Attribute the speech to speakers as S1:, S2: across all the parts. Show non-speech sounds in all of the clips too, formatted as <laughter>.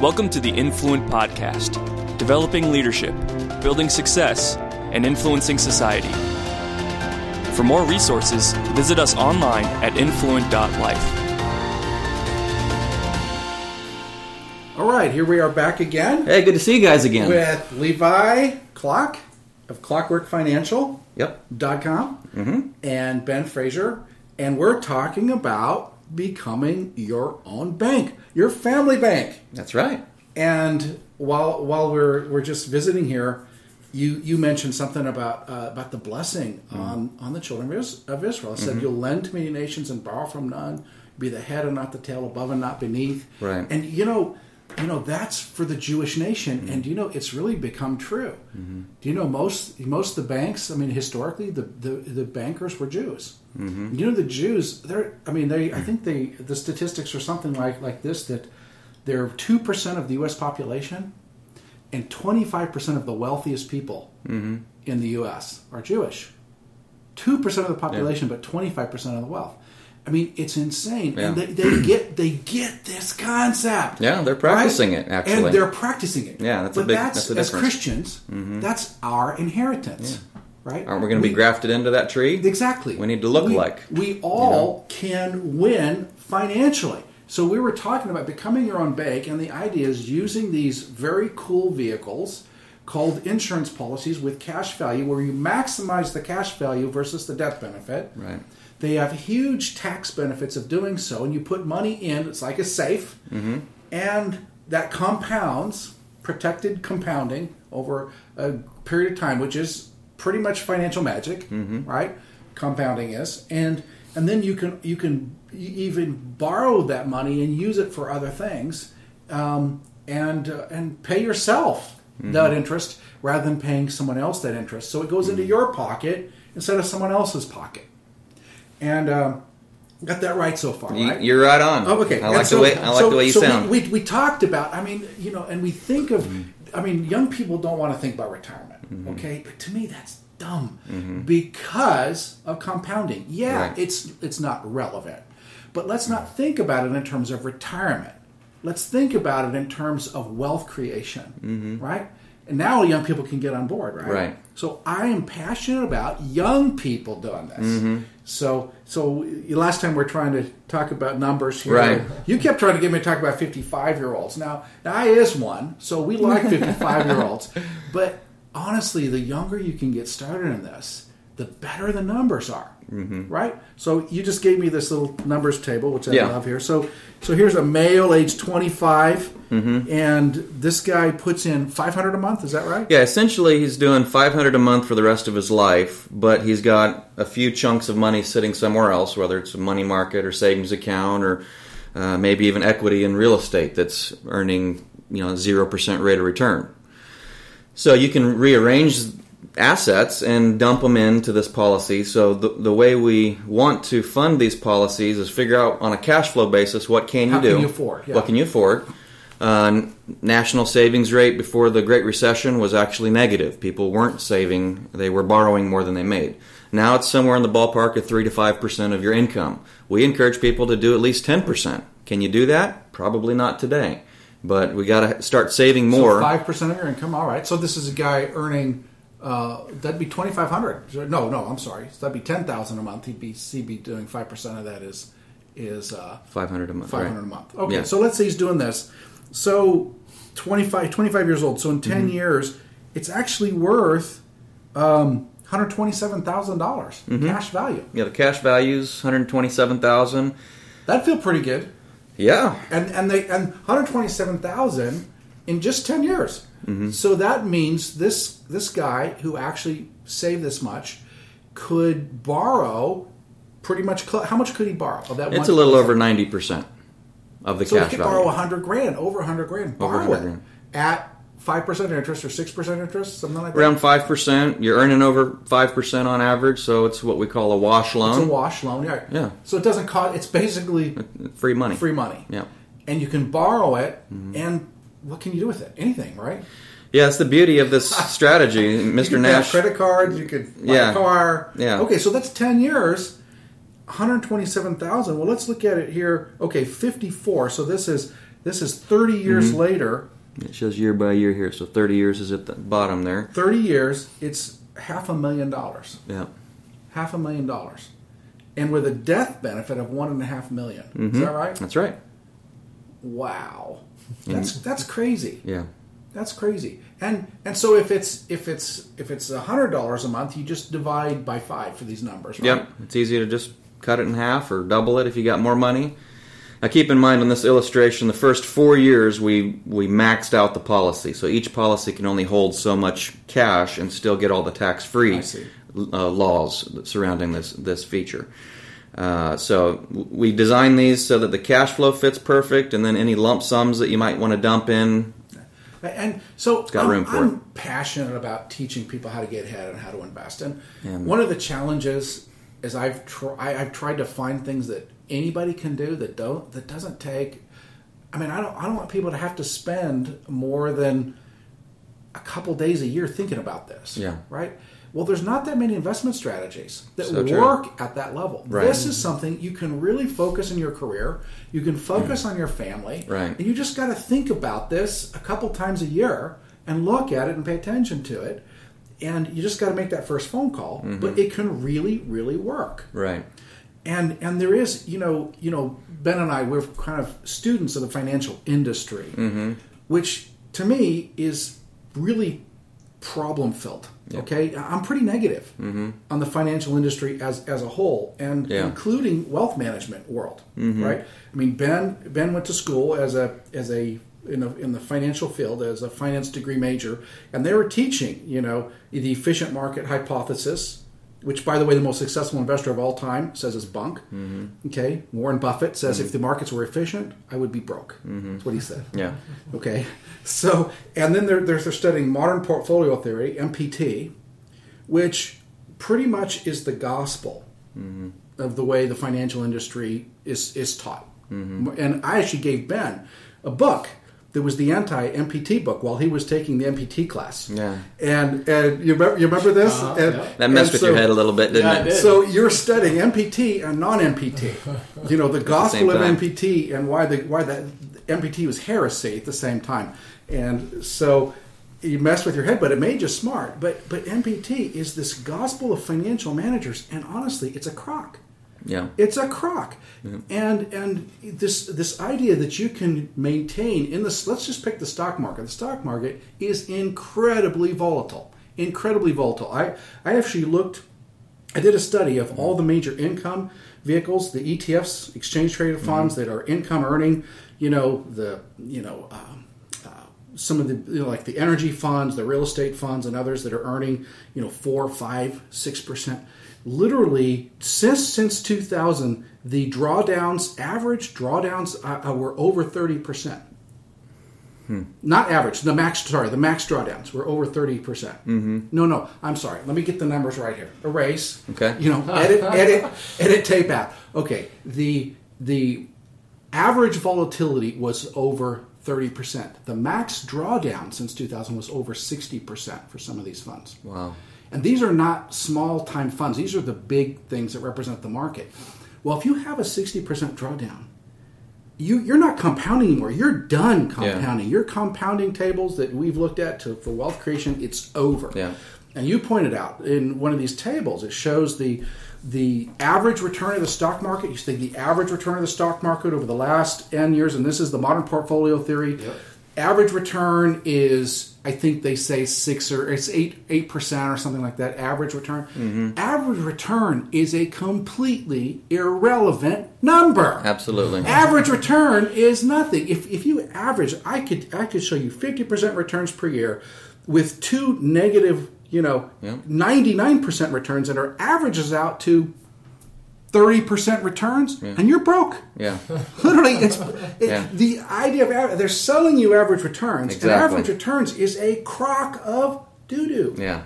S1: Welcome to the Influent Podcast, developing leadership, building success, and influencing society. For more resources, visit us online at influent.life.
S2: All right, here we are back again
S3: Hey, good to see you guys again.
S2: with Levi Clock of ClockworkFinancial.com
S3: Yep.
S2: mm-hmm. and Ben Fraser, and we're talking about becoming your own bank, your family bank.
S3: That's right.
S2: And while while we're we're just visiting here, you you mentioned something about uh, about the blessing
S3: Mm-hmm.
S2: on on the children of Israel. It said, "You'll lend to many nations and borrow from none. Be the head and not the tail, above and not beneath."
S3: Right.
S2: And you know, you know that's for the Jewish nation,
S3: Mm-hmm.
S2: and you know it's really become true. Do you know most most of the banks? I mean, historically, the the, the bankers were Jews.
S3: Mm-hmm.
S2: You know, the Jews. They're. I mean, they. I think they. The statistics are something like like this that they're two percent of the U.S. population, and twenty five percent of the wealthiest people
S3: Mm-hmm.
S2: in the U.S. are Jewish. Two percent of the population, but twenty five percent of the wealth. I mean, it's insane, and they, they get they get this concept.
S3: Yeah, they're practicing it, actually.
S2: and they're practicing it.
S3: Yeah, that's a big-
S2: that's,
S3: that's the
S2: as. Christians, that's our inheritance, right?
S3: Aren't we going to be grafted into that tree?
S2: Exactly.
S3: We need to look
S2: we,
S3: like.
S2: We all can win financially. So we were talking about becoming your own bank, and the idea is using these very cool vehicles called insurance policies with cash value, where you maximize the cash value versus the death benefit.
S3: Right.
S2: They have huge tax benefits of doing so, and you put money in. It's like a safe,
S3: Mm-hmm.
S2: and that compounds, protected compounding over a period of time, which is pretty much financial magic,
S3: Mm-hmm.
S2: right? Compounding is, and and then you can you can even borrow that money and use it for other things, um, and uh, and pay yourself
S3: Mm-hmm.
S2: that interest rather than paying someone else that interest. So it goes into your pocket instead of someone else's pocket. And um, got that right so far, right?
S3: You're right on.
S2: Oh, okay.
S3: I like
S2: so-
S3: the way I like
S2: so-
S3: the way you
S2: so we-
S3: sound.
S2: We, we, talked about. I mean, you know, and we think of. I mean, young people don't want to think about retirement.
S3: Mm-hmm.
S2: Okay, but to me, that's dumb because of compounding. Yeah,
S3: Right.
S2: it's it's not relevant, but let's not think about it in terms of retirement. Let's think about it in terms of wealth creation, right? And now young people can get on board, right?
S3: Mm-hmm. Right.
S2: So I am passionate about young people doing this.
S3: Mm-hmm.
S2: So so last time we are trying to talk about numbers here.
S3: Right.
S2: You kept trying to get me to talk about 55 year olds. Now, now I is one, so we like 55 year olds. <laughs> But honestly, the younger you can get started in this, the better the numbers are.
S3: Mm-hmm.
S2: Right? So you just gave me this little numbers table, which I
S3: Yeah.
S2: love here. So so here's a male age 25,
S3: Mm-hmm.
S2: and this guy puts in 500 a month. Is that right?
S3: yeah, essentially he's doing 500 a month for the rest of his life, but he's got a few chunks of money sitting somewhere else, whether it's a money market or savings account or uh, maybe even equity in real estate that's earning you know zero percent rate of return. So you can rearrange assets and dump them into this policy. So the, the way we want to fund these policies is figure out on a cash flow basis what can you
S2: How
S3: do,
S2: can you afford, yeah.
S3: what can you afford. Uh, national savings rate before the Great Recession was actually negative. People weren't saving; they were borrowing more than they made. Now it's somewhere in the ballpark of three to five percent of your income. We encourage people to do at least ten percent. Can you do that? Probably not today, but we got to start saving more.
S2: Five percent of your income. All right. So this is a guy earning. Uh, that'd be twenty five hundred. No, no. I'm sorry. So that'd be ten thousand a month. He'd be he'd be doing five percent of that is is uh,
S3: Five hundred a month.
S2: Five hundred right. a month. Okay.
S3: Yeah.
S2: So let's say he's doing this. So 25, 25 years old. So in
S3: Mm-hmm.
S2: 10 years, it's actually worth um, hundred twenty seven thousand dollars
S3: Mm-hmm.
S2: cash value.
S3: Yeah, the cash value's one hundred twenty-seven thousand.
S2: That'd feel pretty good.
S3: Yeah,
S2: and and they and 127,000 in just 10 years.
S3: Mm-hmm.
S2: So that means this this guy who actually saved this much could borrow pretty much cl- how much could he borrow of that
S3: it's a little over ninety percent of the
S2: so he
S3: cash
S2: could
S3: value.
S2: borrow 100 grand over 100 grand borrow
S3: 100
S2: it
S3: grand.
S2: At 5% interest or 6% interest something like that
S3: Around five percent, you're earning over five percent on average, so it's what we call a wash loan.
S2: it's a wash loan yeah
S3: Yeah.
S2: so it doesn't cost it's basically
S3: Free money.
S2: free money
S3: Yeah.
S2: and you can borrow it
S3: Mm-hmm.
S2: and what can you do with it anything right
S3: Yeah, that's the beauty of this <laughs> strategy, Mr.
S2: could pay off
S3: Nash.
S2: credit cards. You could buy
S3: Yeah.
S2: a car.
S3: Yeah.
S2: Okay, so that's ten years, one hundred twenty-seven thousand. Well, let's look at it here. Okay, fifty-four. So this is This is 30 years later.
S3: It shows year by year here, so 30 years is at the bottom there.
S2: 30 years, it's half a million dollars.
S3: Yeah.
S2: Half a million dollars. And with a death benefit of one and a half million. Is mm-hmm. that right?
S3: That's right.
S2: Wow. That's that's crazy.
S3: Yeah.
S2: That's crazy. And and so if it's if it's if it's a hundred dollars a month, you just divide by five for these numbers, right?
S3: Yep. It's easy to just cut it in half or double it if you got more money. Now keep in mind on this illustration, the first four years we we maxed out the policy, so each policy can only hold so much cash and still get all the tax free uh, laws surrounding this this feature. Uh, so we design these so that the cash flow fits perfect, and then any lump sums that you might want to dump in.
S2: And so
S3: got
S2: I'm,
S3: room for
S2: I'm
S3: it.
S2: passionate about teaching people how to get ahead and how to invest. And
S3: Yeah.
S2: one of the challenges is I've tr- I, I've tried to find things that anybody can do that don't that doesn't take. I mean, I don't I don't want people to have to spend more than a couple days a year thinking about this.
S3: Yeah.
S2: Right. Well, there's not that many investment strategies that
S3: So
S2: work at that level.
S3: Right.
S2: This is something you can really focus in your career. You can focus on your family.
S3: Right.
S2: And you just got to think about this a couple times a year and look at it and pay attention to it. And you just got to make that first phone call.
S3: Mm-hmm.
S2: But it can really, really work.
S3: Right.
S2: And and there is, you know, you know, Ben and I we're kind of students of the financial industry,
S3: Mm-hmm.
S2: which to me is really problem filled. Okay, I'm pretty negative on the financial industry as as a whole, and
S3: Mm-hmm. Yeah. Mm-hmm.
S2: including wealth management world. Right? I mean, Ben Ben went to school as a as a in, a, in the financial field as a finance degree major, and they were teaching, you know, the efficient market hypothesis, which, by the way, the most successful investor of all time says is bunk. Mm-hmm. Okay, Warren Buffett says mm-hmm. if the markets were efficient, I would be broke. Mm-hmm. That's what he said.
S3: Yeah.
S2: Okay, <laughs> so and then they're, they're they're studying modern portfolio theory (MPT), which pretty much is the gospel of the way the financial industry is is taught. And I actually gave Ben a book that was the anti-MPT book while he was taking the MPT class.
S3: Yeah.
S2: and and you remember, you remember this?
S4: Uh-huh,
S2: and,
S4: yeah.
S3: That messed
S2: and
S3: with
S2: so-
S3: your head a little bit, didn't
S4: Yeah,
S3: it?
S4: it did.
S2: so you're studying MPT and non-MPT. <laughs> You know the gospel of. MPT and why the why that MPT was heresy at the same time. And so you mess with your head, but it made you smart. But but MPT is this gospel of financial managers, and honestly, it's a crock.
S3: Yeah.
S2: It's a crock, and and this this idea that you can maintain in this. Let's just pick the stock market. The stock market is incredibly volatile, incredibly volatile. I I actually looked. I did a study of all the major income vehicles, the ETFs, exchange traded funds that are income earning. You know the you know. Um, some of the you know, like the energy funds, the real estate funds, and others that are earning you know four, five, six percent. Literally since since 2000, the drawdowns, average drawdowns, uh, uh, were over thirty percent. Not average. The max. Sorry, the max drawdowns were over thirty percent. Mm-hmm. No, no. I'm sorry. Let me get the numbers right here. Erase.
S3: Okay.
S2: You know, <laughs> edit, edit, edit, tape out. Okay. The the average volatility was over thirty percent. The max drawdown since 2000 was over sixty percent for some of these funds.
S3: Wow.
S2: And these are not small time funds. These are the big things that represent the market. Well, if you have a 60% drawdown, you, you're not compounding anymore. You're done compounding. Your compounding tables that we've looked at to, for wealth creation, it's over.
S3: Yeah.
S2: And you pointed out in one of these tables, it shows the the average return of the stock market. You think the average return of the stock market over the last n years, and this is the modern portfolio theory. Average return is, I think they say six or it's eight eight percent or something like that. Average return. Mm-hmm. Average return is a completely irrelevant number.
S3: Absolutely.
S2: Average return is nothing. If, if you average, I could I could show you fifty percent returns per year with two negative, you know, ninety nine percent returns, and our averages out to thirty percent returns, and you're broke.
S3: Yeah. <laughs>
S2: Literally, it's <laughs> it,
S3: Yeah.
S2: the idea of. They're selling you average returns,
S3: Exactly.
S2: and average returns is a crock of doo doo.
S3: Yeah.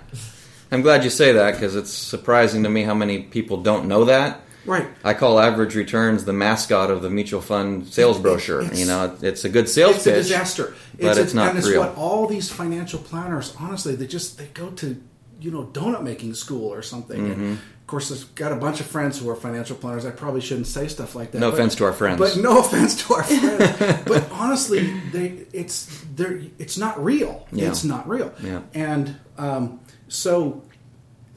S3: I'm glad you say that because it's surprising to me how many people don't know that.
S2: Right.
S3: I call average returns the mascot of the mutual fund sales brochure.
S2: it's-
S3: you know, it's a good sales
S2: it's a
S3: pitch,
S2: disaster.
S3: but
S2: a-
S3: it's not
S2: and it's
S3: real.
S2: what all these financial planners, honestly, they just they go to you know donut making school or something
S3: Mm-hmm.
S2: and course, I've got a bunch of friends who are financial planners. I probably shouldn't say stuff like that.
S3: No
S2: but-
S3: offense to our friends.
S2: But no offense to our friends. <laughs> but honestly, they, it's they're, it's not real.
S3: Yeah.
S2: It's not real.
S3: Yeah.
S2: And um, so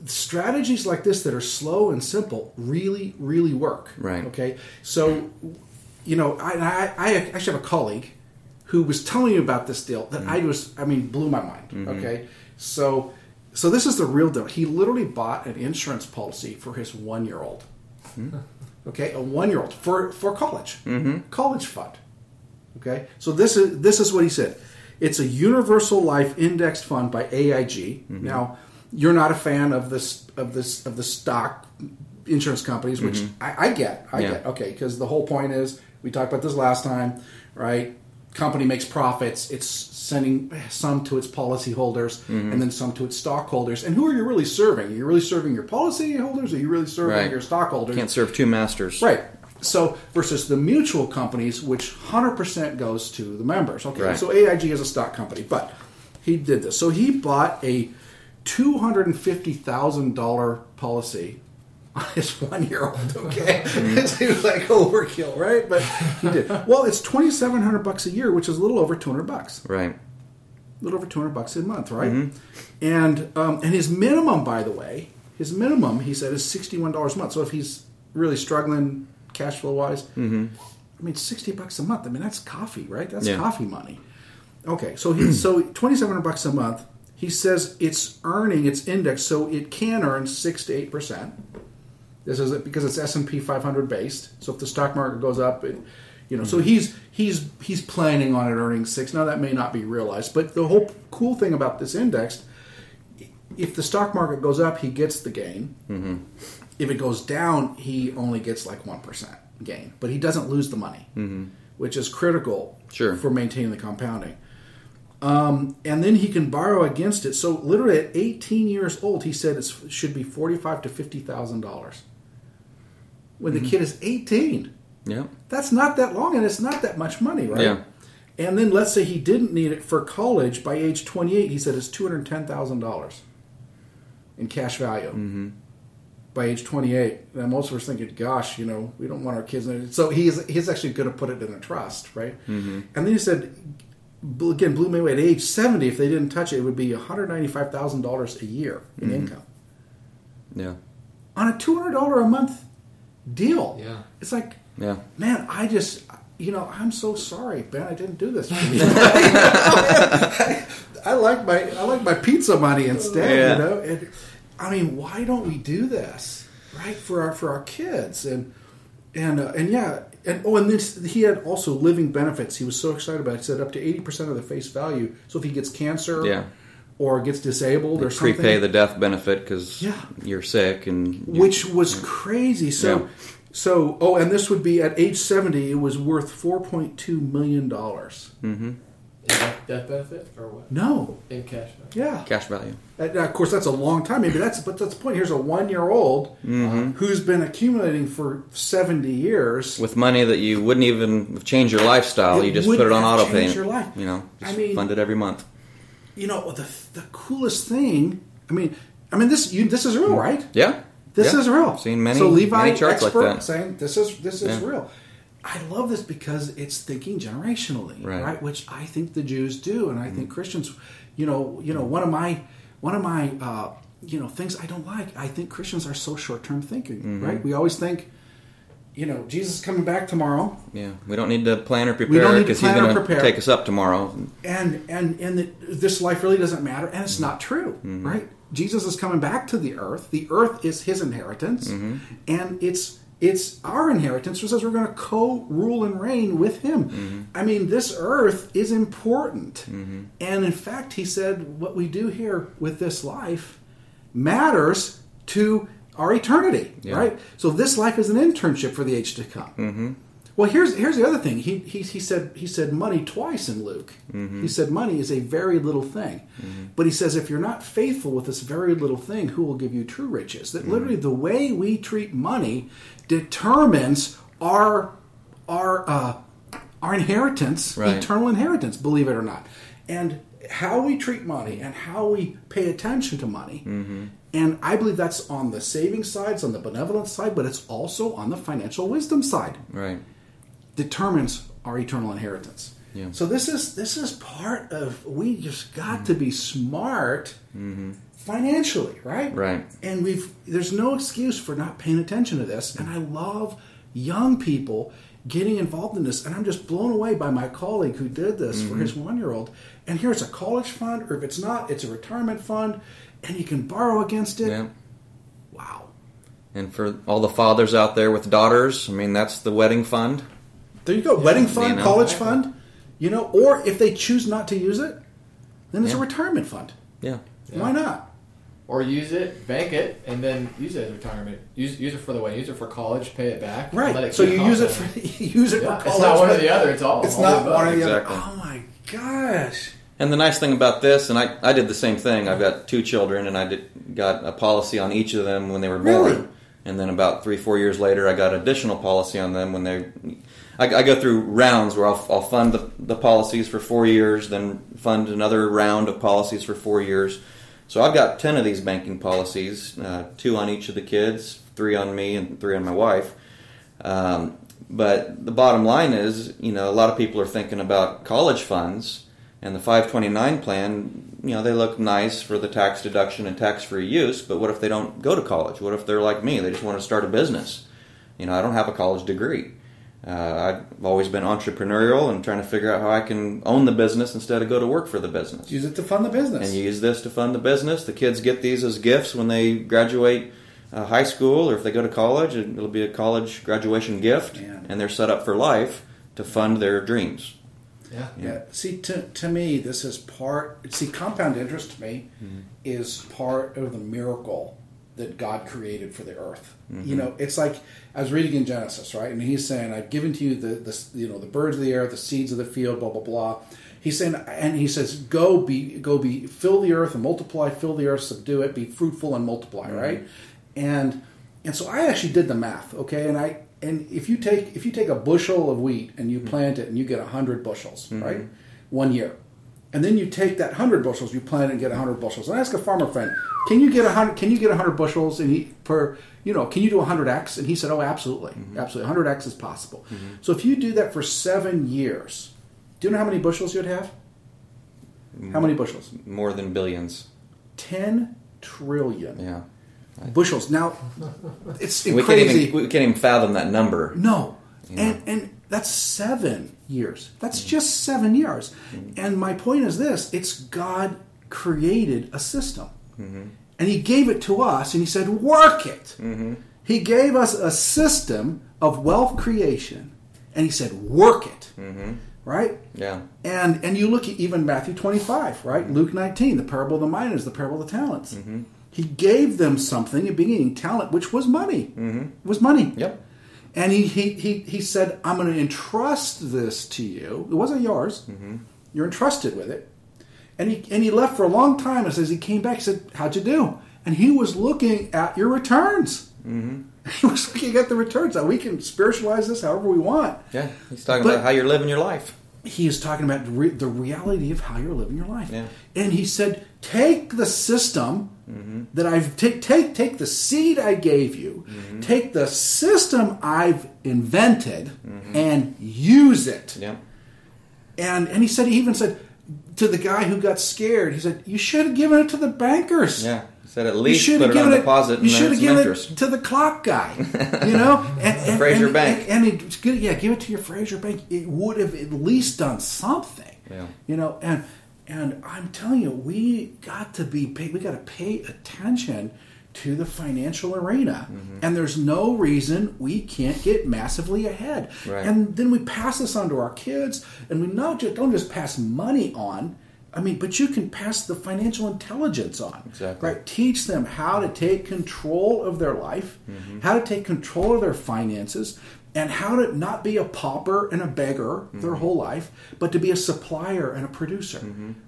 S2: strategies like this that are slow and simple really, really work.
S3: Right.
S2: Okay. So, you know, I, I, I actually have a colleague who was telling me about this deal that I was, I mean, blew my mind. Okay. So, so this is the real deal. He literally bought an insurance policy for his one year old. Hmm. Okay, a one year old for for college, mm-hmm. college fund. Okay, so this is this is what he said. It's a universal life indexed fund by AIG. Mm-hmm. Now, you're not a fan of this of this of the stock insurance companies, which mm-hmm. I, I get. I
S3: Yeah.
S2: get. Okay, because the whole point is we talked about this last time, right? Company makes profits. It's sending some to its policyholders mm-hmm. and then some to its stockholders. And who are you really serving? Are you really serving your policyholders? Or are you really serving
S3: Right.
S2: your stockholders?
S3: Can't serve two masters.
S2: Right. So versus the mutual companies, which 100% goes to the members. Okay.
S3: Right.
S2: So AIG is a stock company, but he did this. So he bought a $250,000 policy <laughs> his one year old. Okay. <laughs> Mm-hmm. <laughs> it seems like overkill, right? But he did. Well, it's 2700 bucks a year, which is a little over 200 bucks
S3: Right.
S2: a little over 200 bucks a month, right? Mm-hmm. And um, and his minimum, by the way, his minimum, he said, is $61 a month. So if he's really struggling cash flow wise, mm-hmm. I mean, 60 bucks a month. I mean, that's coffee, right? That's
S3: Yeah.
S2: coffee money. Okay, so he so 2700 bucks a month. He says it's earning its index, so it can earn six to eight percent. This is because it's S and P 500 based. So if the stock market goes up, it, you know, so he's he's he's planning on it earning six. Now that may not be realized, but the whole cool thing about this index, if the stock market goes up, he gets the gain. Mm-hmm. If it goes down, he only gets like one percent gain, but he doesn't lose the money, mm-hmm. which is critical
S3: Sure.
S2: for maintaining the compounding. Um, and then he can borrow against it. So literally at 18 years old, he said it should be 45 to 50 thousand dollars. When the kid is 18,
S3: Yeah.
S2: that's not that long, and it's not that much money, right?
S3: Yeah.
S2: And then let's say he didn't need it for college by age 28. He said it's 210 thousand dollars in cash value. Mm-hmm. By age 28, and most of us thinking, "Gosh, you know, we don't want our kids." So he's he's actually going to put it in a trust, right? Mm-hmm. And then he said, again, blew me away. At age 70, if they didn't touch it, it would be 195 thousand dollars a year in income
S3: Yeah.
S2: on a $200 a month deal.
S4: Yeah.
S2: it's like,
S3: Yeah.
S2: man, I just. You know, I'm so sorry, Ben. I didn't do this for you. <laughs> <laughs> I like my I like my pizza money instead.
S3: Yeah.
S2: You know, and, I mean, why don't we do this right for our for our kids and and uh, and yeah and oh and this he had also living benefits. He was so excited about. it. He said up to eighty percent of the face value. So if he gets cancer,
S3: Yeah.
S2: Or gets disabled they or something,
S3: Prepay the death benefit because
S2: Yeah.
S3: you're sick and you-
S2: which was crazy. So,
S3: Yeah.
S2: so oh, and this would be at age seventy. It was worth four point two million dollars.
S4: Is that death benefit or what?
S2: No,
S4: In cash. value.
S2: yeah.
S3: cash value.
S2: Uh, of course, that's a long time. Maybe that's but that's the point. Here's a one year old
S3: Mm-hmm.
S2: who's been accumulating for seventy years.
S3: With money that you wouldn't even change your lifestyle,
S2: It
S3: you just put it on
S2: have
S3: auto pay.
S2: changed your life.
S3: You know,
S2: I mean-
S3: fund it every month.
S2: You know the the coolest thing. I mean, I mean this you this is real, right?
S3: Yeah.
S2: This
S3: Yeah.
S2: is real.
S3: I've seen many,
S2: so Levi
S3: many charts like
S2: expert
S3: that.
S2: saying this is this is
S3: Yeah.
S2: real. I love this because it's thinking generationally,
S3: Right.
S2: right. Which I think the Jews do, and I think Christians. You know, you know one of my one of my uh, you know things I don't like. I think Christians are so short term thinking,
S3: Mm-hmm.
S2: right? We always think, you know, Jesus is coming back tomorrow,
S3: Yeah. We don't need to plan or prepare because he's going to take us up tomorrow.
S2: and and and that this life really doesn't matter and it's mm-hmm. not true mm-hmm. right? Jesus is coming back to the earth. The earth is his inheritance mm-hmm. and it's it's our inheritance which says we're going to co-rule and reign with him. I mean this earth is important. And in fact he said what we do here with this life matters to our eternity
S3: Yeah.
S2: right so this life is an internship for the age to come mm-hmm. well, here's here's the other thing. He he, he said he said money twice in Luke. Mm-hmm. He said money is a very little thing, mm-hmm. but he says if you're not faithful with this very little thing, who will give you true riches? That literally the way we treat money determines our our uh, our inheritance,
S3: Right.
S2: eternal inheritance. Believe it or not, and how we treat money and how we pay attention to money And I believe that's on the saving side, it's on the benevolent side, but it's also on the financial wisdom side.
S3: Right.
S2: Determines our eternal inheritance.
S3: Yeah.
S2: So this is this is part of we just got to be smart financially, right?
S3: Mm-hmm. Right.
S2: And we've there's no excuse for not paying attention to this. And I love young people getting involved in this. And I'm just blown away by my colleague who did this for
S3: Mm-hmm.
S2: his one year old. And here's a college fund, or if it's not, it's a retirement fund, and you can borrow against it.
S3: Yeah.
S2: Wow.
S3: And for all the fathers out there with daughters, I mean, that's the wedding fund.
S2: There you go. Wedding fund,
S3: you know.
S2: college fund, you know, or if they choose not to use it, then it's a retirement fund.
S3: Yeah.
S2: Why not?
S4: Or use it, bank it, and then use it as retirement. Use use it for the way. Use it for college, pay it back. and let
S2: Right.
S4: it
S2: So <laughs> you use it for you use it
S4: Yeah,
S2: for
S4: it's
S2: college.
S4: not one or the other. It's all.
S2: It's
S4: all
S2: not one or
S4: above.
S2: the other. Oh my gosh.
S3: And the nice thing about this, and I, I did the same thing. I've got two children, and I did, got a policy on each of them when they were born.
S2: Really?
S3: And then about three, four years later, I got additional policy on them when they. I, I go through rounds where I'll, I'll fund the, the policies for four years, then fund another round of policies for four years. So I've got ten of these banking policies, uh, two on each of the kids, three on me, and three on my wife. Um, but the bottom line is, you know, a lot of people are thinking about college funds and the 529 plan. You know, they look nice for the tax deduction and tax-free use, but what if they don't go to college? What if they're like me? They just want to start a business. You know, I don't have a college degree. Uh, I've always been entrepreneurial and trying to figure out how I can own the business instead of go to work for the business.
S2: Use it to fund the business.
S3: And you use this to fund the business. The kids get these as gifts when they graduate uh, high school or if they go to college. it- It'll be a college graduation gift,
S2: Man.
S3: and they're set up for life to fund their dreams.
S4: Yeah.
S2: Yeah. See, to, to me, this is part. See, compound interest to me mm-hmm. is part of the miracle that God created for the earth. Mm-hmm. You know, it's like I was reading in Genesis, right? And he's saying, "I've given to you the, the you know the birds of the air, the seeds of the field, blah blah blah." He's saying, and he says, "Go be, go be, fill the earth and multiply, fill the earth, subdue it, be fruitful and multiply." Mm-hmm. Right? And and so I actually did the math, okay? And I and if you take if you take a bushel of wheat and you hmm. plant it and you get hundred bushels, hmm. right, one year, and then you take that hundred bushels, you plant it and get hundred bushels. And I ask a farmer friend, can you get a hundred? Can you get hundred bushels? And he per you know, can you do hundred x? And he said, oh, absolutely, hmm. absolutely, hundred x is possible. So if you do that for seven years, do you know how many bushels you'd have? How many bushels?
S3: More than billions.
S2: Ten trillion
S3: Yeah.
S2: Bushels. Now, it's
S3: We can't, even, we can't even fathom that number.
S2: No. And and that's seven years. That's just seven years. And my point is this it's God created a system. Mm-hmm. And he gave it to us and he said, work it. Mm-hmm. He gave us a system of wealth creation and he said, work it. Mm-hmm. Right?
S3: Yeah.
S2: And and you look at even Matthew 25, right? Luke 19, the parable of the minas, the parable of the talents. He gave them something the beginning, talent, which was money. It was money.
S3: Yep.
S2: And he, he, he, he said, I'm going to entrust this to you. It wasn't yours. Mm-hmm. You're entrusted with it. And he, and he left for a long time. And as he came back, he said, How'd you do? And he was looking at your returns. Mm-hmm. <laughs> He was looking at the returns. Now, we can spiritualize this however we want.
S3: Yeah. He's talking
S2: But-
S3: about how you're living your life.
S2: He is talking about re- the reality of how you're living your life.
S3: Yeah.
S2: And he said, Take the system mm-hmm. that I've take take take the seed I gave you, mm-hmm. take the system I've invented, mm-hmm. and use it.
S3: Yeah.
S2: And and he said he even said to the guy who got scared, he said, "You should have given it to the bankers.
S3: Yeah. He said at least
S2: should
S3: put it on deposit
S2: You should have given
S3: interest.
S2: it to the clock guy. <laughs> You know, and, and
S3: Fraser
S2: and,
S3: Bank.
S2: and, and it, yeah, give it to your Fraser Bank. It would have at least done something.
S3: Yeah.
S2: You know, and and I'm telling you, we got to be pay, we got to pay attention to the financial arena,
S3: Mm-hmm.
S2: and there's no reason we can't get massively ahead.
S3: Right.
S2: And then we pass this on to our kids, and we not just don't just pass money on. I mean, but you can pass the financial intelligence on.
S3: Exactly.
S2: Right? Teach them how to take control of their life,
S3: Mm-hmm.
S2: how to take control of their finances, and how to not be a pauper and a beggar
S3: Mm-hmm.
S2: their whole life, but to be a supplier and a producer.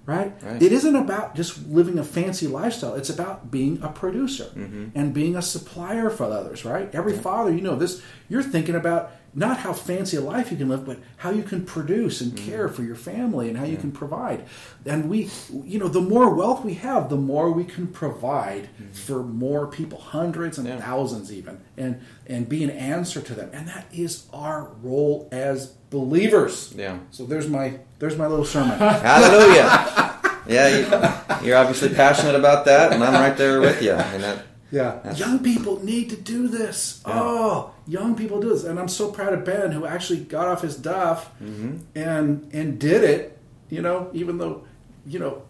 S2: Right?
S3: Right.
S2: It isn't about just living a fancy lifestyle. It's about being a producer
S3: Mm-hmm.
S2: and being a supplier for others. Right? Every father, you know this. You're thinking about not how fancy a life you can live, but how you can produce and
S3: Mm-hmm.
S2: care for your family and how you can provide. And we, you know, the more wealth we have, the more we can provide for more people, hundreds and
S3: Mm-hmm.
S2: Thousands even, and and be an answer to them. And that is our role as believers.
S3: Yeah.
S2: So there's my there's my little sermon. <laughs>
S3: Hallelujah. yeah, you, you're obviously passionate about that, and I'm right there with you. And that,
S2: Yeah. Young people need to do this. Oh, young people do this. And I'm so proud of Ben who actually got off his duff and and did it, you know, even though, you know,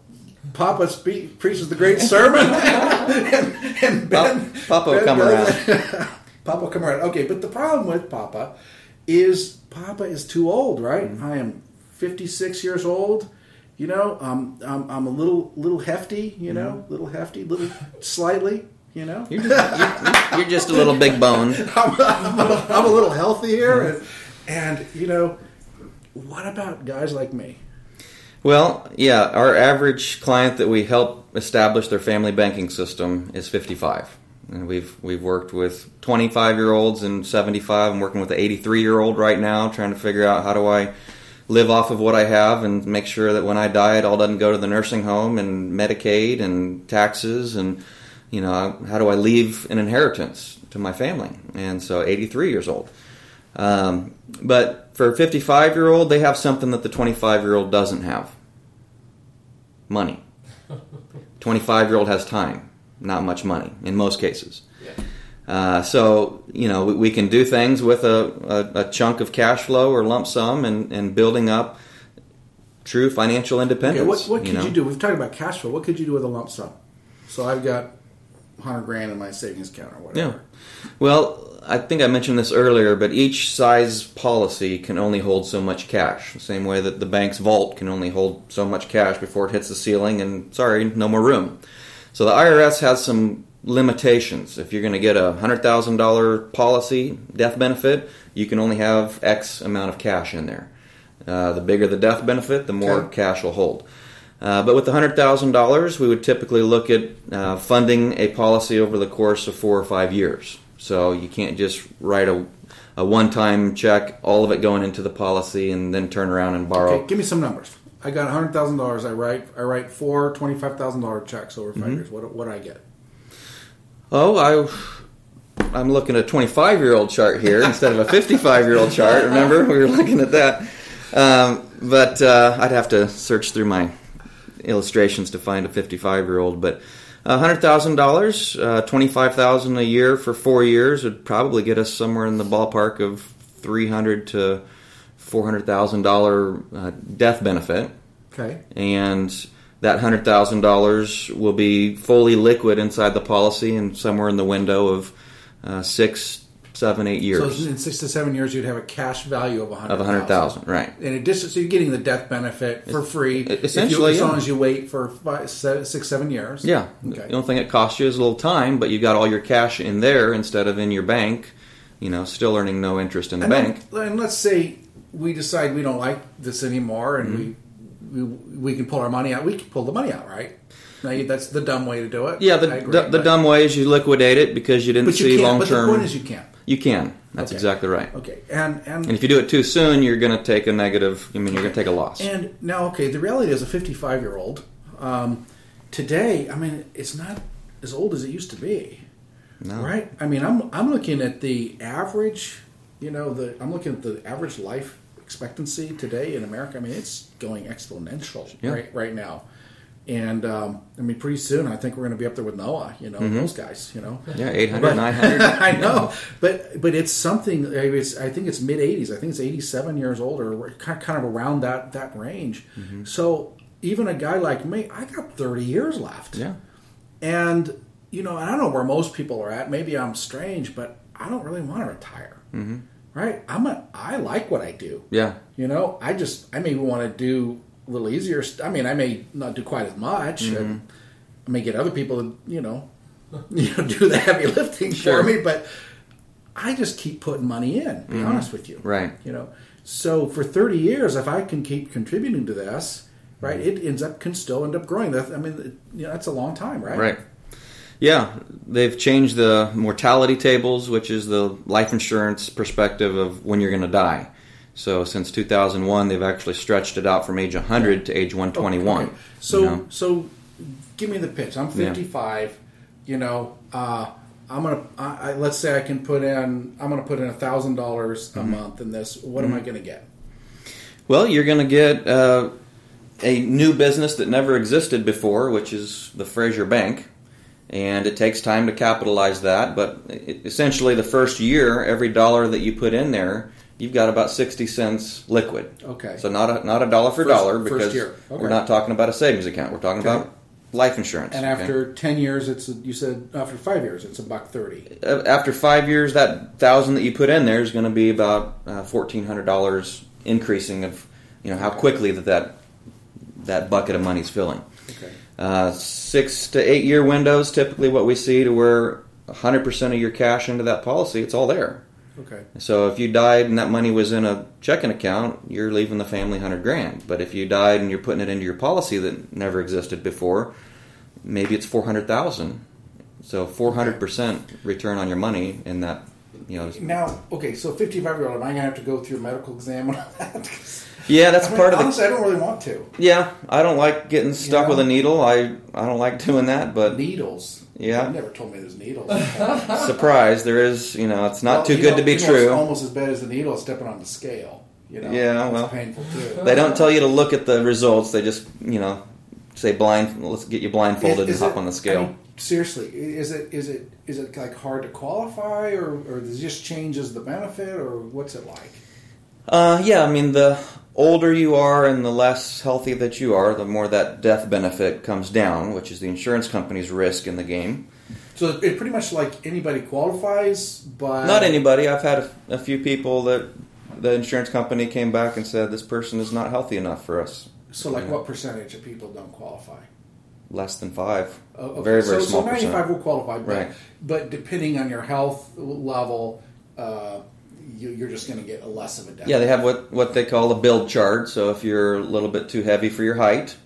S2: Papa speak, preaches the great sermon. <laughs> and, and Ben,
S3: Papa will
S2: Ben
S3: come
S2: does-
S3: around. <laughs>
S2: Papa will come around. Okay, but the problem with Papa is Papa is too old, right?
S3: Mm-hmm.
S2: I am 56 years old. You know, um, I'm, I'm a little little hefty. You know, little hefty, little slightly. You know,
S3: Mm-hmm. You're just, you're, you're just a little big bone. <laughs>
S2: I'm, I'm, a, I'm a little healthier, and, and you know, what about guys like me?
S3: Well, yeah, our average client that we help establish their family banking system is 55. And we've we've worked with 25 year olds and 75. I'm working with an 83 year old right now, trying to figure out how do I live off of what I have and make sure that when I die, it all doesn't go to the nursing home and Medicaid and taxes and you know how do I leave an inheritance to my family? And so 83 years old. Um, but for a 55 year old, they have something that the 25 year old doesn't have money. <laughs> 25 year old has time, not much money in most cases.
S4: Yeah.
S3: Uh, so, you know, we, we can do things with a, a, a chunk of cash flow or lump sum and, and building up true financial independence.
S2: Okay, what, what could
S3: know?
S2: you do? We've talked about cash flow. What could you do with a lump sum? So I've got 100 grand in my savings account or whatever. Yeah.
S3: Well, I think I mentioned this earlier, but each size policy can only hold so much cash. The same way that the bank's vault can only hold so much cash before it hits the ceiling, and sorry, no more room. So the IRS has some limitations. If you're going to get a $100,000 policy death benefit, you can only have X amount of cash in there. Uh, the bigger the death benefit, the more
S2: Okay.
S3: cash will hold. Uh, but with the hundred thousand dollars, we would typically look at uh, funding a policy over the course of four or five years. So you can't just write a, a one-time check, all of it going into the policy, and then turn around and borrow.
S2: Okay, give me some numbers. I got hundred thousand dollars. I write I write four twenty five thousand dollar checks over 5
S3: Mm-hmm.
S2: years. What what do I get?
S3: Oh, I, I'm looking at a 25 year old chart here instead of a 55 year old chart. Remember, we were looking at that. Um, but uh, I'd have to search through my illustrations to find a 55 year old. But $100,000, uh, 25000 a year for four years would probably get us somewhere in the ballpark of 300 to $400,000 uh, death benefit
S2: Okay.
S3: and that hundred thousand dollars will be fully liquid inside the policy and somewhere in the window of uh, six, seven, eight years
S2: So in six to seven years, you'd have a cash value of a hundred
S3: of a hundred thousand, right?
S2: In addition, so you're getting the death benefit for free, if you-
S3: essentially,
S2: as long as you wait for five, six, seven years.
S3: Yeah.
S2: Okay.
S3: The only thing it costs you is a little time, but you've got all your cash in there instead of in your bank. You know, still earning no interest in the
S2: And, then-
S3: bank.
S2: and let's say we decide we don't like this anymore, and mm-hmm. we, we we can pull our money out. We can pull the money out, right? Now, you- that's the dumb way to do it.
S3: Yeah, the,
S2: agree,
S3: the, the dumb way is you liquidate it because you didn't see
S2: you can't.
S3: long
S2: But the
S3: term.
S2: point is, you can't.
S3: You can. That's
S2: Okay.
S3: exactly right.
S2: Okay, and and
S3: And if you do it too soon, you're going to take a negative. I mean, you're going to take a loss.
S2: And now, okay, the reality is a 55 year old um, today. I mean, it's not as old as it used to be,
S3: No.
S2: right? I mean, I'm I'm looking at the average. You know, the I'm looking at the average life expectancy today in America. I mean, it's going exponential
S3: Yeah.
S2: right right now. And um, I mean, pretty soon, I think we're going to be up there with Noah. You know, those guys. You know,
S3: Yeah, 800, 900. <laughs>
S2: I know, but but it's something. It's, I think it's mid '80s. I think it's 87 years old, or kind of around that that range.
S3: Mm-hmm.
S2: So even a guy like me, I got 30 years left.
S3: Yeah.
S2: And you know, I don't know where most people are at. Maybe I'm strange, but I don't really want to retire. Mm-hmm. Right? I'm a. I like what I do.
S3: Yeah.
S2: You know, I just I maybe want to do a little easier. I mean, I may not do quite as much.
S3: Mm-hmm.
S2: and I may get other people to you know, <laughs> you know, do the heavy <laughs> lifting
S3: Sure.
S2: for me. But I just keep putting money in. Be honest with you,
S3: Mm-hmm. Right.
S2: You know, so for thirty years, if I can keep contributing to this, right,
S3: Mm-hmm.
S2: it ends up can still end up growing. That I mean, you know, that's a long time, right?
S3: Right. Yeah, they've changed the mortality tables, which is the life insurance perspective of when you're going to die. So since 2001, they've actually stretched it out from age 100 to age 121.
S2: Okay. So
S3: you know?
S2: so give me the pitch. I'm
S3: Yeah.
S2: 55. You know, uh, I'm gonna. I, I, let's say I can put in. I'm gonna put in a thousand dollars
S3: Mm-hmm.
S2: a month in this. What am I gonna get?
S3: Well, you're going to get uh, a new business that never existed before, which is the Fraser Bank. And it takes time to capitalize that, but essentially, the first year, every dollar that you put in there, you've got about 60 cents liquid.
S2: Okay.
S3: So, not a, not a dollar for
S2: First-
S3: dollar because.
S2: Okay.
S3: we're not talking about a savings account. We're talking
S2: Okay.
S3: about life insurance.
S2: And
S3: okay?
S2: after ten years, it's you said after five years, it's a buck thirty.
S3: Uh, after five years, that thousand that you put in there is going to be about uh, fourteen hundred dollars increasing of you know how quickly that that that bucket of money is filling.
S2: Okay.
S3: Uh, six to eight year windows, typically what we see to where hundred percent of your cash into that policy, it's all there.
S2: Okay.
S3: So if you died and that money was in a checking account, you're leaving the family hundred grand. But if you died and you're putting it into your policy that never existed before, maybe it's four hundred thousand. So four hundred percent return on your money in that. You know,
S2: Now, okay, so 55 year old, am I gonna have to go through a medical exam and <laughs> all that?
S3: yeah, that's
S2: I mean,
S3: part of the.
S2: honestly, I don't really want to.
S3: Yeah, I don't like getting stuck
S2: know?
S3: with a needle. I I don't like doing that, but
S2: Needles.
S3: Yeah.
S2: You never told me there's needles. <laughs>
S3: surprise, there is. You know, it's not
S2: Well,
S3: too good
S2: know-
S3: to be
S2: you know,
S3: true.
S2: It's almost as bad as the needle stepping on the scale. You know,
S3: Yeah,
S2: It's
S3: well.
S2: painful too.
S3: They don't tell you to look at the results. They just, you know, say blind. Let's get you blindfolded
S2: Is- is
S3: and hop
S2: it-
S3: on the
S2: I
S3: scale.
S2: mean, seriously, is it is it is it like hard to qualify, or or does it just changes the benefit, or what's it like?
S3: uh, yeah, I mean, the older you are and the less healthy that you are, the more that death benefit comes down, which is the insurance company's risk in the game.
S2: So it pretty much like anybody qualifies, but
S3: Not anybody. I've had a, a few people that the insurance company came back and said this person is not healthy enough for us.
S2: So like, what percentage of people don't qualify?
S3: Less than five.
S2: Oh, okay.
S3: Very, very
S2: so,
S3: small
S2: So ninety-five
S3: percent.
S2: will qualify, but,
S3: Right.
S2: but depending on your health level, uh, you're just going to get a less of a death.
S3: Yeah, they have what, what they call a build chart. So if you're a little bit too heavy for your height,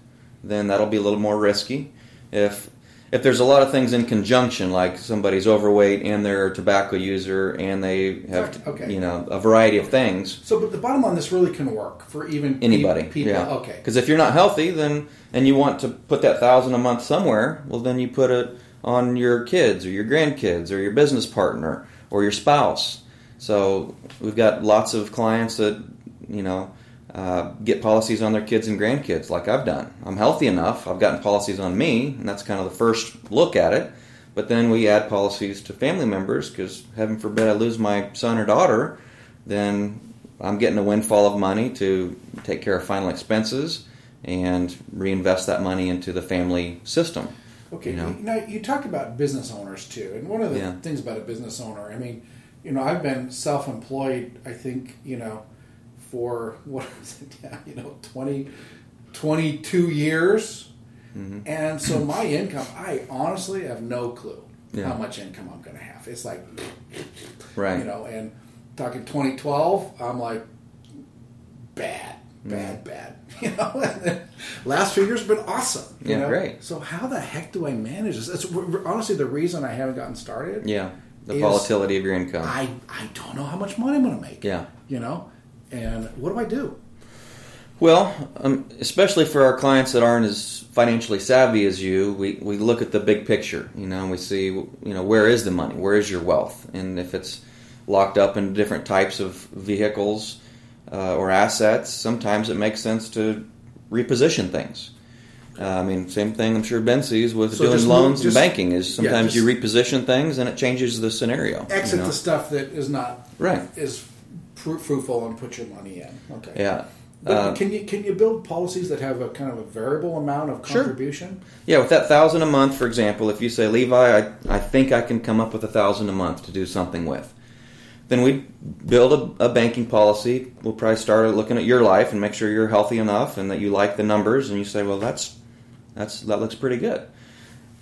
S3: then that'll be a little more risky. If if there's a lot of things in conjunction, like somebody's overweight and they're a tobacco user and they have
S2: Okay.
S3: you know a variety of things,
S2: So, but the bottom line, this really can work for even
S3: anybody.
S2: People,
S3: yeah.
S2: okay.
S3: Because if you're not healthy, then and you want to put that thousand a month somewhere, well, then you put it on your kids or your grandkids or your business partner or your spouse. So we've got lots of clients that you know uh, get policies on their kids and grandkids, like I've done. I'm healthy enough; I've gotten policies on me, and that's kind of the first look at it. But then we add policies to family members because, heaven forbid, I lose my son or daughter, then I'm getting a windfall of money to take care of final expenses and reinvest that money into the family system.
S2: Okay.
S3: You know?
S2: Now you talk about business owners too, and one of the
S3: Yeah.
S2: things about a business owner, I mean, you know, I've been self-employed. I think you know, for <laughs> what is it? Yeah, you know, 20, 22 years,
S3: Mm-hmm.
S2: and so my income, I honestly have no clue
S3: Yeah.
S2: how much income I'm going to have. It's like,
S3: Right.
S2: you know, and talking 2012, I'm like, bad, bad, bad. <laughs> You know, <laughs> last few years have been awesome. you
S3: Yeah,
S2: know?
S3: great.
S2: So how the heck do I manage this? It's honestly the reason I haven't gotten started.
S3: Yeah. The
S2: Is-
S3: volatility of your income.
S2: I I don't know how much money I'm going to make.
S3: Yeah.
S2: You know, and what do I do?
S3: Well, um, especially for our clients that aren't as financially savvy as you, we, we look at the big picture, you know, and we see, you know, where is the money? Where is your wealth? And if it's locked up in different types of vehicles uh, or assets, sometimes it makes sense to reposition things. Uh, I mean, same thing I'm sure Ben sees with
S2: So
S3: doing loans
S2: move-
S3: and banking is
S2: yeah,
S3: sometimes you reposition things and it changes the scenario. you
S2: Exit
S3: know?
S2: the stuff that is not
S3: Right.
S2: is fru- fruitful and put your money in. Okay.
S3: Yeah.
S2: But
S3: Uh,
S2: can you can you build policies that have a kind of a variable amount of
S3: Sure.
S2: contribution?
S3: Yeah, with that thousand a month, for example, if you say, Levi, I, I think I can come up with a thousand a month to do something with, then we build a, a banking policy. We'll probably start looking at your life and make sure you're healthy enough and that you like the numbers. And you say, well, that's that's that looks pretty good.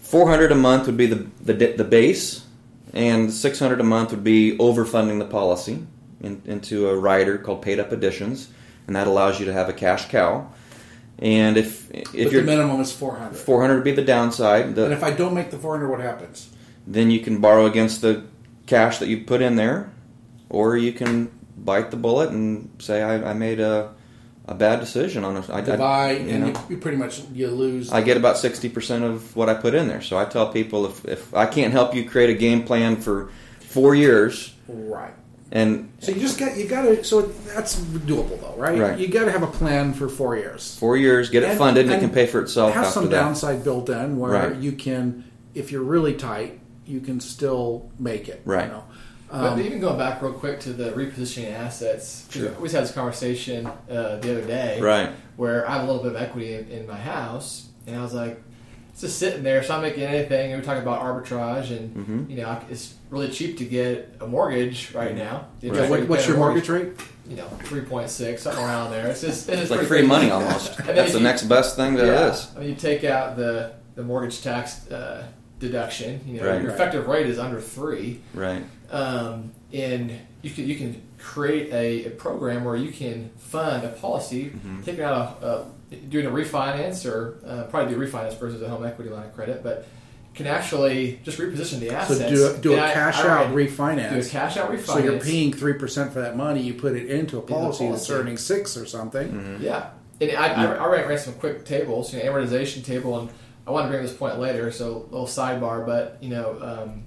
S3: Four hundred a month would be the the, the base, and six hundred a month would be overfunding the policy in, into a rider called paid up additions, and that allows you to have a cash cow. And if if
S2: but
S3: you're
S2: the minimum is four hundred.
S3: 400 would be the downside. The,
S2: And if I don't make the four hundred, what happens?
S3: then you can borrow against the cash that you put in there, or you can bite the bullet and say I, I made a a bad decision on it. I,
S2: To
S3: I-
S2: buy,
S3: you
S2: and you, you pretty much you lose.
S3: I get about sixty percent of what I put in there. So I tell people if, if I can't help you create a game plan for four years,
S2: right.
S3: and
S2: So you just got you got to. So that's doable though, right?
S3: Right.
S2: You got to have a plan for four years.
S3: four years, get it
S2: And-
S3: funded, and, it can pay for itself
S2: Have some
S3: that.
S2: downside built in where
S3: Right.
S2: you can, if you're really tight, you can still make it.
S3: Right.
S2: You know?
S4: But
S2: Um,
S4: even going back real quick to the repositioning assets,
S3: Sure.
S4: we had this conversation uh, the other day,
S3: Right.
S4: Where I have a little bit of equity in, in my house, and I was like, it's just sitting there, so I'm making anything. And we're talking about arbitrage, and
S3: Mhm.
S4: you know, it's really cheap to get a mortgage right now.
S2: Yeah, what, what's your
S4: a
S2: mortgage rate?
S4: You know, three point six, something around there. It's just it's,
S3: It's like free money almost. <laughs> That's the
S4: you-
S3: next best thing that
S4: yeah.
S3: is.
S4: I mean, you take out the the mortgage tax uh, deduction. You know,
S3: Right.
S4: your
S2: Right.
S4: effective rate is under three
S3: Right.
S4: um, and you can you can create a, a program where you can fund a policy,
S3: Mm-hmm.
S4: taking out a, a doing a refinance or uh, probably do a refinance versus a home equity line of credit, but can actually just reposition the
S2: So
S4: assets.
S2: do a, do a cash
S4: I
S2: out
S4: already
S2: refinance.
S4: Do a cash out refinance.
S2: So you're paying three percent for that money. You put it into a policy, that's
S4: policy.
S2: earning six or something.
S3: Mm-hmm.
S4: Yeah, and I, I, I ran, ran some quick tables, you know, amortization table, and I want to bring this point later, so a little sidebar, but you know, um,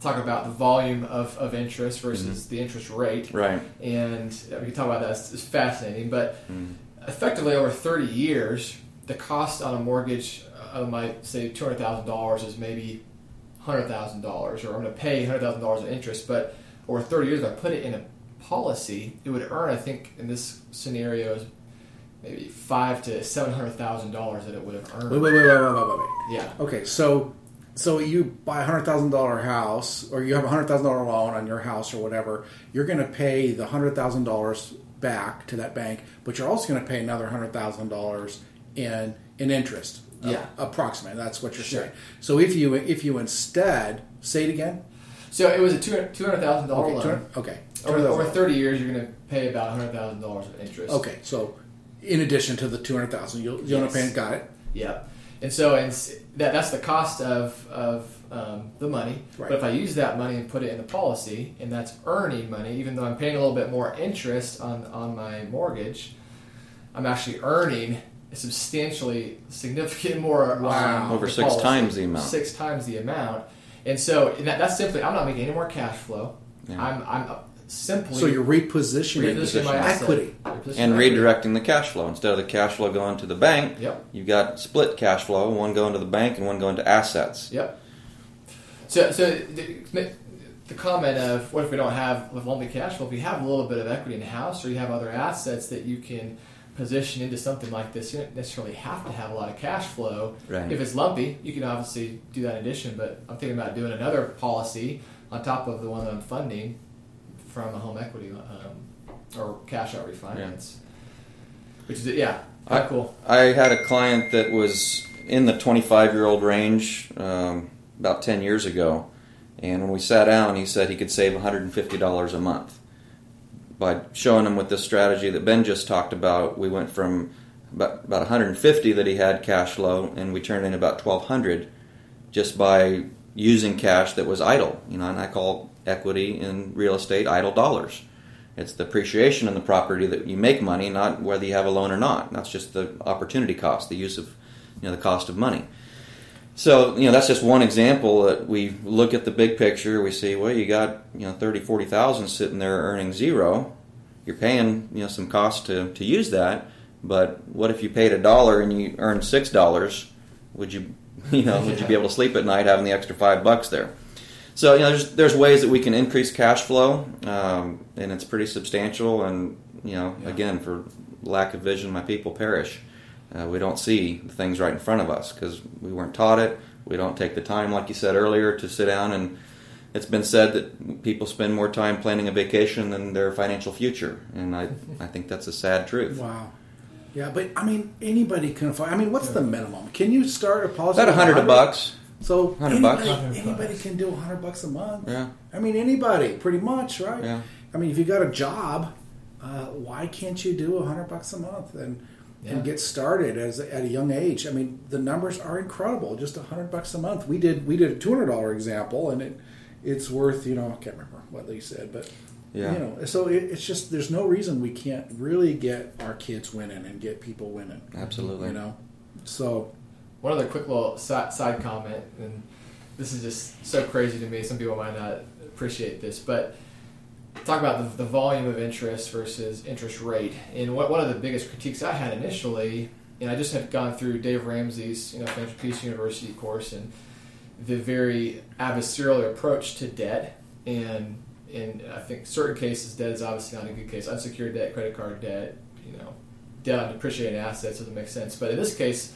S4: talk about the volume of, of interest versus the interest rate.
S3: Right.
S4: and we can talk about that. It's, it's fascinating, but
S3: Mm.
S4: effectively over 30 years, the cost on a mortgage uh, of my say two hundred thousand dollars is maybe hundred thousand dollars, or I'm going to pay hundred thousand dollars in interest. But over 30 years, if I put it in a policy, it would earn, I think, in this scenario, maybe five to seven hundred thousand dollars that it would have earned.
S2: Wait, wait, wait, wait, wait, wait, wait.
S4: Yeah,
S2: Okay, so so you buy a hundred thousand dollar house, or you have a hundred thousand dollar loan on your house or whatever. You're going to pay the hundred thousand dollars back to that bank, but you're also going to pay another hundred thousand dollars in in interest. uh,
S4: Yeah.
S2: approximately. That's what you're
S4: Sure.
S2: saying. So if you if you instead say it again,
S4: so it was a two hundred thousand dollar
S2: okay,
S4: loan.
S2: 200 okay,
S4: Over, over 30 years, you're going to pay about hundred thousand dollars of interest.
S2: Okay, so in addition to the two hundred thousand, you'll you'll end
S4: Yes.
S2: paying. Got it.
S4: Yeah, and so and that that's the cost of of um, the money.
S2: Right.
S4: But if I use that money and put it in the policy, and that's earning money, even though I'm paying a little bit more interest on on my mortgage, I'm actually earning substantially significant more.
S2: Wow.
S4: on
S3: Over
S4: the
S3: six
S4: policy.
S3: times the amount.
S4: Six times the amount, and so and that, that's simply I'm not making any more cash flow.
S3: Yeah.
S4: I'm I'm simply
S2: So you're repositioning
S4: repositioning my
S2: equity.
S4: Repositioning
S3: And redirecting the cash flow instead of the cash flow going to the bank.
S4: Yep.
S3: You've got split cash flow, one going to the bank and one going to assets.
S4: Yep. So, so the, the comment of what if we don't have with lumpy cash flow? If you have a little bit of equity in the house, or you have other assets that you can position into something like this, you don't necessarily have to have a lot of cash flow.
S3: Right.
S4: If it's lumpy, you can obviously do that in addition. But I'm thinking about doing another policy on top of the one that I'm funding from a home equity um, or cash out refinance, which is yeah,
S3: I-
S4: cool.
S3: I had a client that was in the 25 year old range um, about 10 years ago, and when we sat down, he said he could save $150 a month. By showing him with this strategy that Ben just talked about, we went from about, about 150 that he had cash flow, and we turned in about 1200 just by using cash that was idle. You know, and I call equity in real estate idle dollars. It's the appreciation in the property that you make money, not whether you have a loan or not. That's just the opportunity cost, the use of, you know, the cost of money. So, you know, that's just one example that we look at the big picture. We see, well, you got, you know, 30, 40,000 sitting there earning zero. You're paying, you know, some cost to, to use that. But what if you paid a dollar and you earned six dollars? Would you, <laughs> you know, would you be able to sleep at night having the extra five bucks there? So you know, there's there's ways that we can increase cash flow, um, and it's pretty substantial. And you know,
S4: Yeah.
S3: again, for lack of vision, my people perish. Uh, we don't see the things right in front of us because we weren't taught it. We don't take the time, like you said earlier, to sit down and. It's been said that people spend more time planning a vacation than their financial future, and I, <laughs> I think that's a sad truth.
S2: Wow. Yeah, but I mean, anybody can afford. I mean, what's the minimum? Can you start a policy?
S3: About a
S2: 100?
S3: bucks.
S2: So
S3: 100 bucks?
S2: anybody,
S4: 100
S2: anybody
S4: bucks.
S2: can do hundred bucks a month.
S3: Yeah.
S2: I mean, anybody, pretty much, right?
S3: Yeah.
S2: I mean, if you got a job, uh, why can't you do hundred bucks a month? And
S4: Yeah.
S2: and get started as at a young age. I mean, the numbers are incredible. Just hundred bucks a month. We did we did a two hundred dollar example, and it it's worth you know I can't remember what they said, but
S3: Yeah.
S2: you know, so it, it's just there's no reason we can't really get our kids winning and get people winning.
S3: Absolutely.
S2: You know, so
S4: One other quick little side, comment, and this is just so crazy to me. Some people might not appreciate this, but talk about the, the volume of interest versus interest rate. And what, one of the biggest critiques I had initially, and I just had gone through Dave Ramsey's you know Financial Peace University course and the very adversarial approach to debt, and in I think certain cases, debt is obviously not a good case. Unsecured debt, credit card debt, you know, debt on depreciating assets doesn't make sense. But in this case,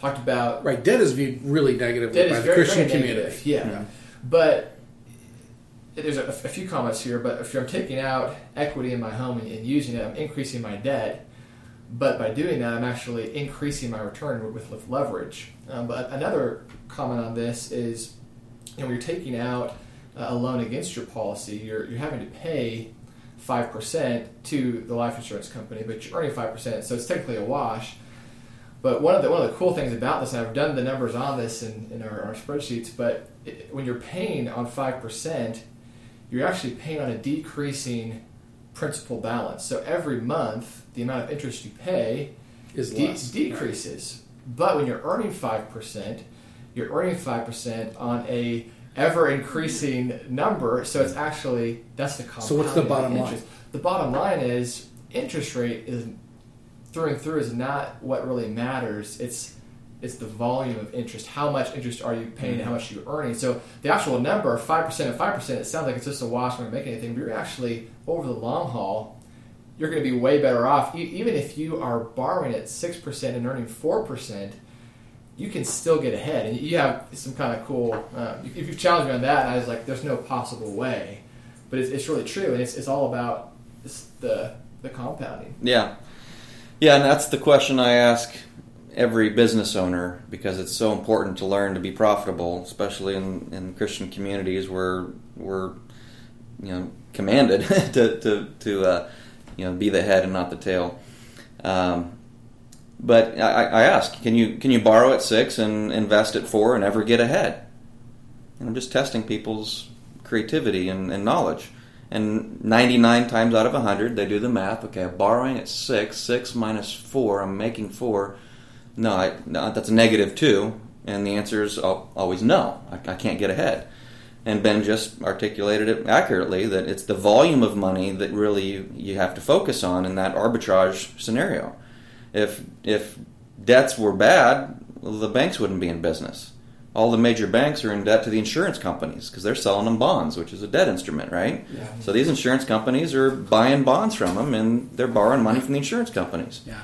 S4: talked about
S2: right, debt is viewed really negatively by the Christian community.
S4: negative, yeah. But there's a, a few comments here. But if I'm taking out equity in my home and, and using it, I'm increasing my debt. But by doing that, I'm actually increasing my return with, with leverage. Um, but another comment on this is, you know, when you're taking out a loan against your policy, you're you're having to pay five percent to the life insurance company, but you're earning five percent, so it's technically a wash. But one of the one of the cool things about this, and I've done the numbers on this in, in our, our spreadsheets, but it, when you're paying on five percent, you're actually paying on a decreasing principal balance. So every month, the amount of interest you pay
S2: Is
S4: de-
S2: less.
S4: decreases. But when you're earning five percent, you're earning five percent on a ever increasing number. So it's actually that's the
S2: So what's the bottom line?
S4: The bottom line is interest rate is through and through is not what really matters. It's it's the volume of interest. How much interest are you paying? and How much are you earning? So the actual number, five percent and five percent, it sounds like it's just a wash. We're not making anything. But you're actually over the long haul, you're going to be way better off. E- Even if you are borrowing at six percent and earning four percent, you can still get ahead. And you have some kind of cool. Uh, if you've challenged me on that, I was like, "There's no possible way," but it's, it's really true, and it's, it's all about the the compounding.
S3: Yeah. Yeah, and that's the question I ask every business owner because it's so important to learn to be profitable, especially in, in Christian communities where we're you know commanded <laughs> to to, to uh, you know be the head and not the tail. Um, but I, I ask, can you can you borrow at six and invest at four and ever get ahead? And I'm just testing people's creativity and, and knowledge. And 99 times out of 100, they do the math. Okay, I'm borrowing at 6. 6 minus 4, I'm making 4. No, I, no that's a negative 2. And the answer is always no. I, I can't get ahead. And Ben just articulated it accurately that it's the volume of money that really you, have to focus on in that arbitrage scenario. If, if debts were bad, the banks wouldn't be in business all the major banks are in debt to the insurance companies because they're selling them bonds, which is a debt instrument, right?
S4: Yeah.
S3: So these insurance companies are buying bonds from them and they're borrowing money from the insurance companies.
S2: Yeah.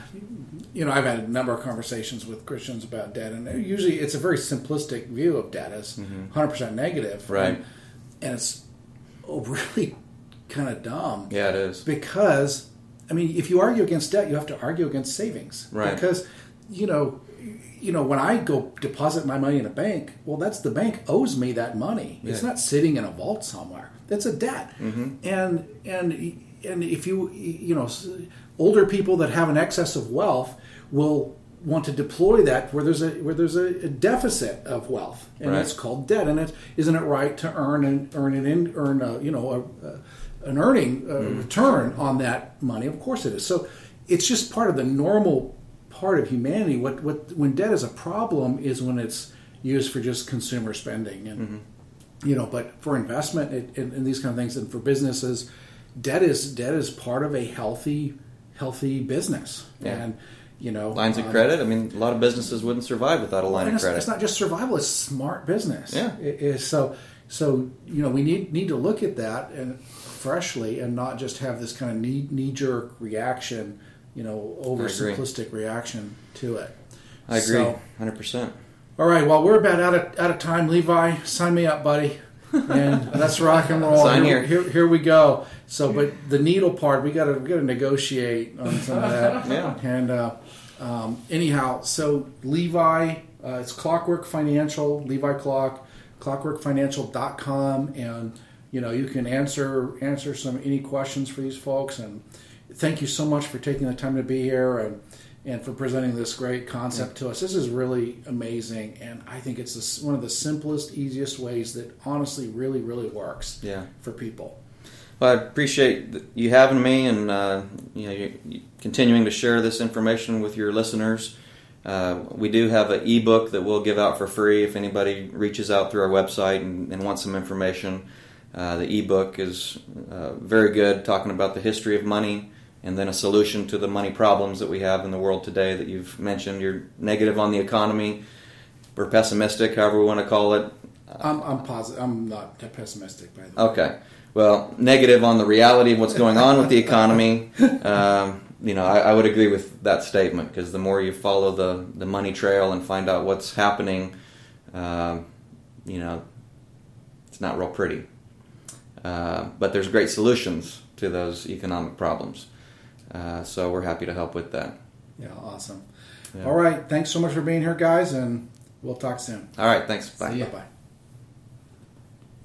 S2: You know, I've had a number of conversations with Christians about debt, and usually it's a very simplistic view of debt as 100% negative.
S3: Mm-hmm. Right.
S2: And, and it's really kind of dumb.
S3: Yeah, it is.
S2: Because, I mean, if you argue against debt, you have to argue against savings.
S3: Right.
S2: Because, you know, you know, when I go deposit my money in a bank, well, that's the bank owes me that money. It's not sitting in a vault somewhere. That's a debt.
S3: Mm-hmm.
S2: And and and if you you know, older people that have an excess of wealth will want to deploy that where there's a where there's a, a deficit of wealth, and
S3: Right.
S2: it's called debt. And it isn't it right to earn and earn an in, earn a, you know a, a, an earning uh return on that money? Of course it is. So it's just part of the normal part of humanity. What what when debt is a problem is when it's used for just consumer spending and you know, but for investment it, and, and these kind of things, and for businesses, debt is debt is part of a healthy healthy business.
S3: Yeah.
S2: And you know,
S3: Lines of
S2: um,
S3: credit. I mean, a lot of businesses wouldn't survive without a line of credit.
S2: it's not just survival; it's smart business.
S3: Yeah.
S2: It is so so you know we need need to look at that and freshly and not just have this kind of knee knee jerk reaction, you know, over simplistic reaction to it.
S3: I agree,
S2: So-
S3: hundred percent.
S2: all right, well, we're about out of out of time. Levi, sign me up, buddy, and <laughs> let's rock and roll.
S3: Sign
S2: here,
S3: here.
S2: here, here we go. So, but the needle part, we got to we got to negotiate on some of that. <laughs>
S3: Yeah.
S2: And uh, um, anyhow, so Levi, uh, it's Clockwork Financial, Levi Clock, clockworkfinancial.com, and you know you can answer answer some any questions for these folks. And thank you so much for taking the time to be here and and for presenting this great concept to us. This is really amazing, and I think it's this, one of the simplest, easiest ways that honestly really, really works
S3: Yeah.
S2: for people.
S3: Well, I appreciate you having me and uh, you know continuing to share this information with your listeners. Uh, we do have an ebook that we'll give out for free if anybody reaches out through our website and, and wants some information. Uh, the ebook is uh, very good, talking about the history of money and then a solution to the money problems that we have in the world today that you've mentioned. You're negative on the economy, or pessimistic, however we want to call it.
S2: I'm, I'm positive. I'm not pessimistic, by the way.
S3: Okay. Well, negative on the reality of what's going on with the economy. <laughs> Um, you know, I, I would agree with that statement because the more you follow the, the money trail and find out what's happening, um, you know, it's not real pretty. Uh, but there's great solutions to those economic problems. Uh, so we're happy to help with that.
S2: Yeah, awesome.
S3: Yeah.
S2: All right. Thanks so much for being here, guys, and we'll talk soon.
S3: All right. Thanks. Bye.
S4: See ya.
S2: Bye bye.